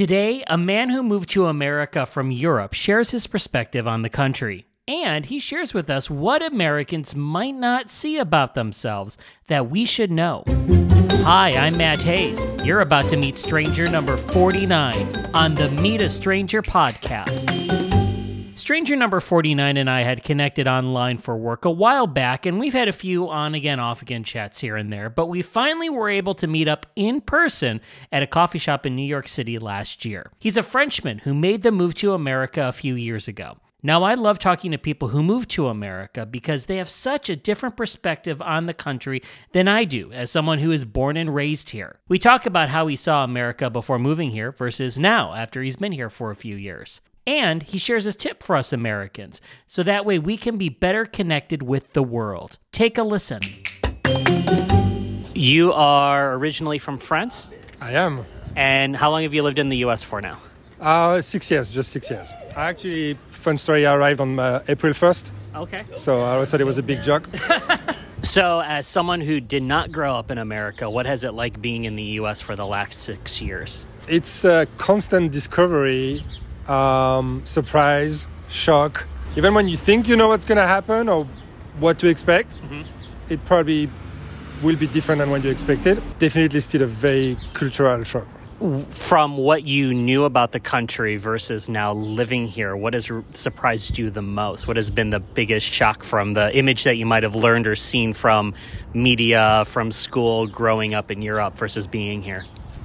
Today, a man who moved to America from Europe shares his perspective on the country. And he shares with us what Americans might not see about themselves that we should know. Hi, I'm Matt Haze. You're about to meet stranger number 49 on the Meet a Stranger podcast. Stranger number 49 and I had connected online for work a while back, and we've had a few on again, off again chats here and there, but we finally were able to meet up in person at a coffee shop in New York City last year. He's a Frenchman who made the move to America a few years ago. Now, I love talking to people who move to America because they have such a different perspective on the country than I do as someone who is born and raised here. We talk about how he saw America before moving here versus now after he's been here for a few years. And he shares his tip for us Americans, so that way we can be better connected with the world. Take a listen. You are originally from France? I am. And how long have you lived in the US for now? Uh, six years, just six years. I actually, fun story, I arrived on uh, April 1st, Okay. so I always thought it was a big joke. So, as someone who did not grow up in America, what has it like being in the US for the last six years? it's a constant discovery, um, surprise, shock. Even when you think you know what's going to happen or what to expect, it probably will be different than what you expected. Definitely still a very cultural shock. From what you knew about the country versus now living here, what has surprised you the most? What has been the biggest shock from the image that you might have learned or seen from media, from school, growing up in Europe versus being here?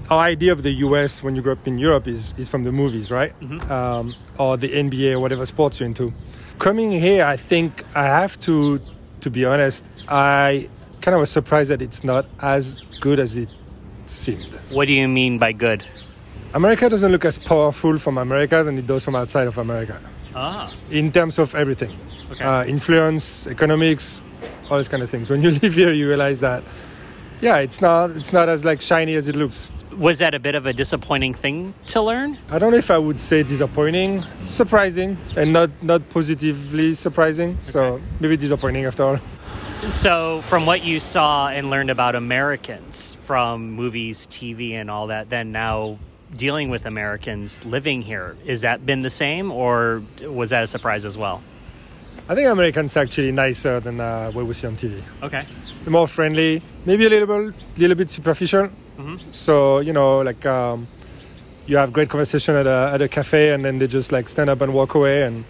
Our idea of the US when you grow up in Europe is, is from the movies, right? Um, or the NBA or whatever sports you're into. Coming here, I think I have to, to be honest, I kind of was surprised that it's not as good as it seemed. What do you mean by good? America doesn't look as powerful from America than it does from outside of America Ah, in terms of everything okay. uh, influence, economics, all those kind of things. When you live here, you realize that, yeah, it's not, it's not as like shiny as it looks. Was that a bit of a disappointing thing to learn? I don't know if I would say disappointing, surprising, and not not positively surprising. So maybe disappointing after all. So, from what you saw and learned about Americans from movies, TV, and all that, then now dealing with Americans living here, has that been the same or was that a surprise as well? I think Americans are actually nicer than uh, what we see on TV. Okay. They're more friendly, maybe a little bit, little bit superficial. So you know, like um, you have great conversation at a at a cafe, and then they just like stand up and walk away, and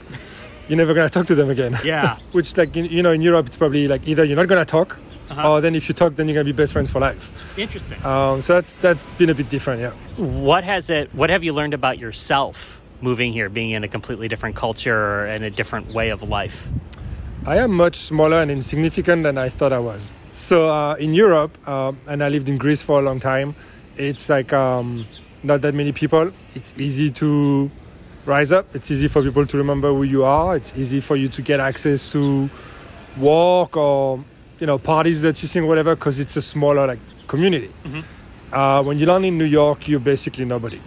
you're never gonna talk to them again. Yeah. Which like you know in Europe, it's probably like either you're not gonna talk, Uh-huh. or then if you talk, then you're gonna be best friends for life. Interesting. Um, so that's that's been a bit different, yeah. What has it, what have you learned about yourself moving here, being in a completely different culture and a different way of life? I am much smaller and insignificant than I thought I was. So uh, in Europe, um, and I lived in Greece for a long time, it's like um, not that many people. It's easy to rise up. It's easy for people to remember who you are. It's easy for you to get access to work or you know parties that you think whatever because it's a smaller like community. Uh, when you land in New York, you're basically nobody.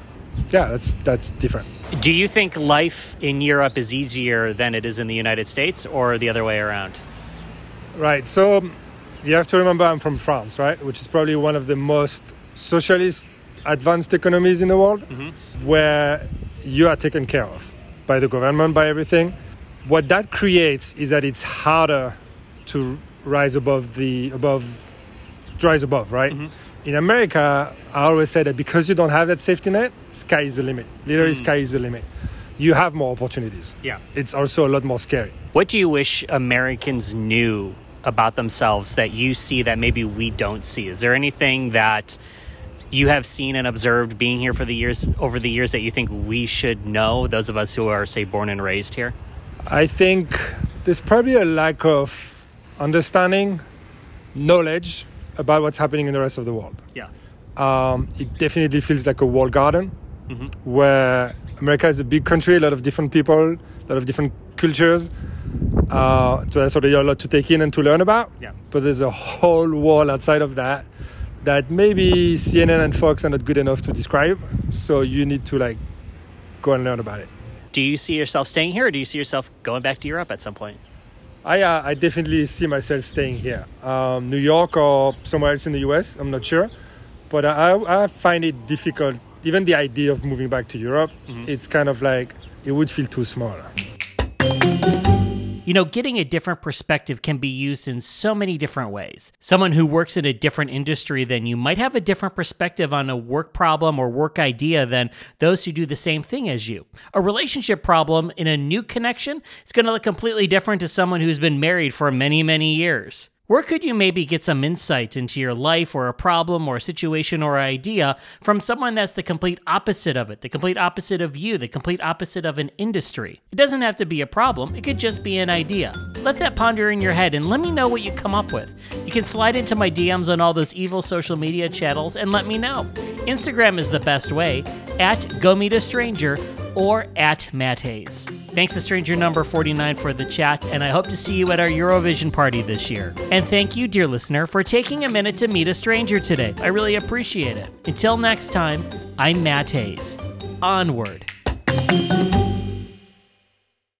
Yeah, that's that's different. Do you think life in Europe is easier than it is in the United States or the other way around? Right. So you have to remember I'm from France, right? Which is probably one of the most socialist advanced economies in the world mm-hmm. where you are taken care of by the government, by everything. What that creates is that it's harder to rise above the above rise above, right? Mm-hmm. In America, I always say that because you don't have that safety net, sky is the limit. Literally, mm. sky is the limit. You have more opportunities. Yeah. It's also a lot more scary. What do you wish Americans knew about themselves that you see that maybe we don't see? Is there anything that you have seen and observed being here for the years over the years that you think we should know, those of us who are say born and raised here? I think there's probably a lack of understanding, knowledge about what's happening in the rest of the world. Yeah. Um, it definitely feels like a walled garden where America is a big country, a lot of different people, a lot of different cultures. Uh, so there's already a lot to take in and to learn about. Yeah. But there's a whole wall outside of that that maybe CNN and Fox are not good enough to describe. So you need to like go and learn about it. Do you see yourself staying here or do you see yourself going back to Europe at some point? I, uh, I definitely see myself staying here. Um, New York or somewhere else in the US, I'm not sure. But I, I find it difficult, even the idea of moving back to Europe, it's kind of like it would feel too small. You know, getting a different perspective can be used in so many different ways. Someone who works in a different industry than you might have a different perspective on a work problem or work idea than those who do the same thing as you. A relationship problem in a new connection is going to look completely different to someone who's been married for many, many years. Where could you maybe get some insight into your life or a problem or a situation or idea from someone that's the complete opposite of it, the complete opposite of you, the complete opposite of an industry? It doesn't have to be a problem, it could just be an idea. Let that ponder in your head and let me know what you come up with. You can slide into my DMs on all those evil social media channels and let me know. Instagram is the best way at Go Meet a Stranger or at Matt Haze. Thanks to Stranger Number 49 for the chat, and I hope to see you at our Eurovision party this year. And thank you, dear listener, for taking a minute to meet a stranger today. I really appreciate it. Until next time, I'm Matt Haze. Onward.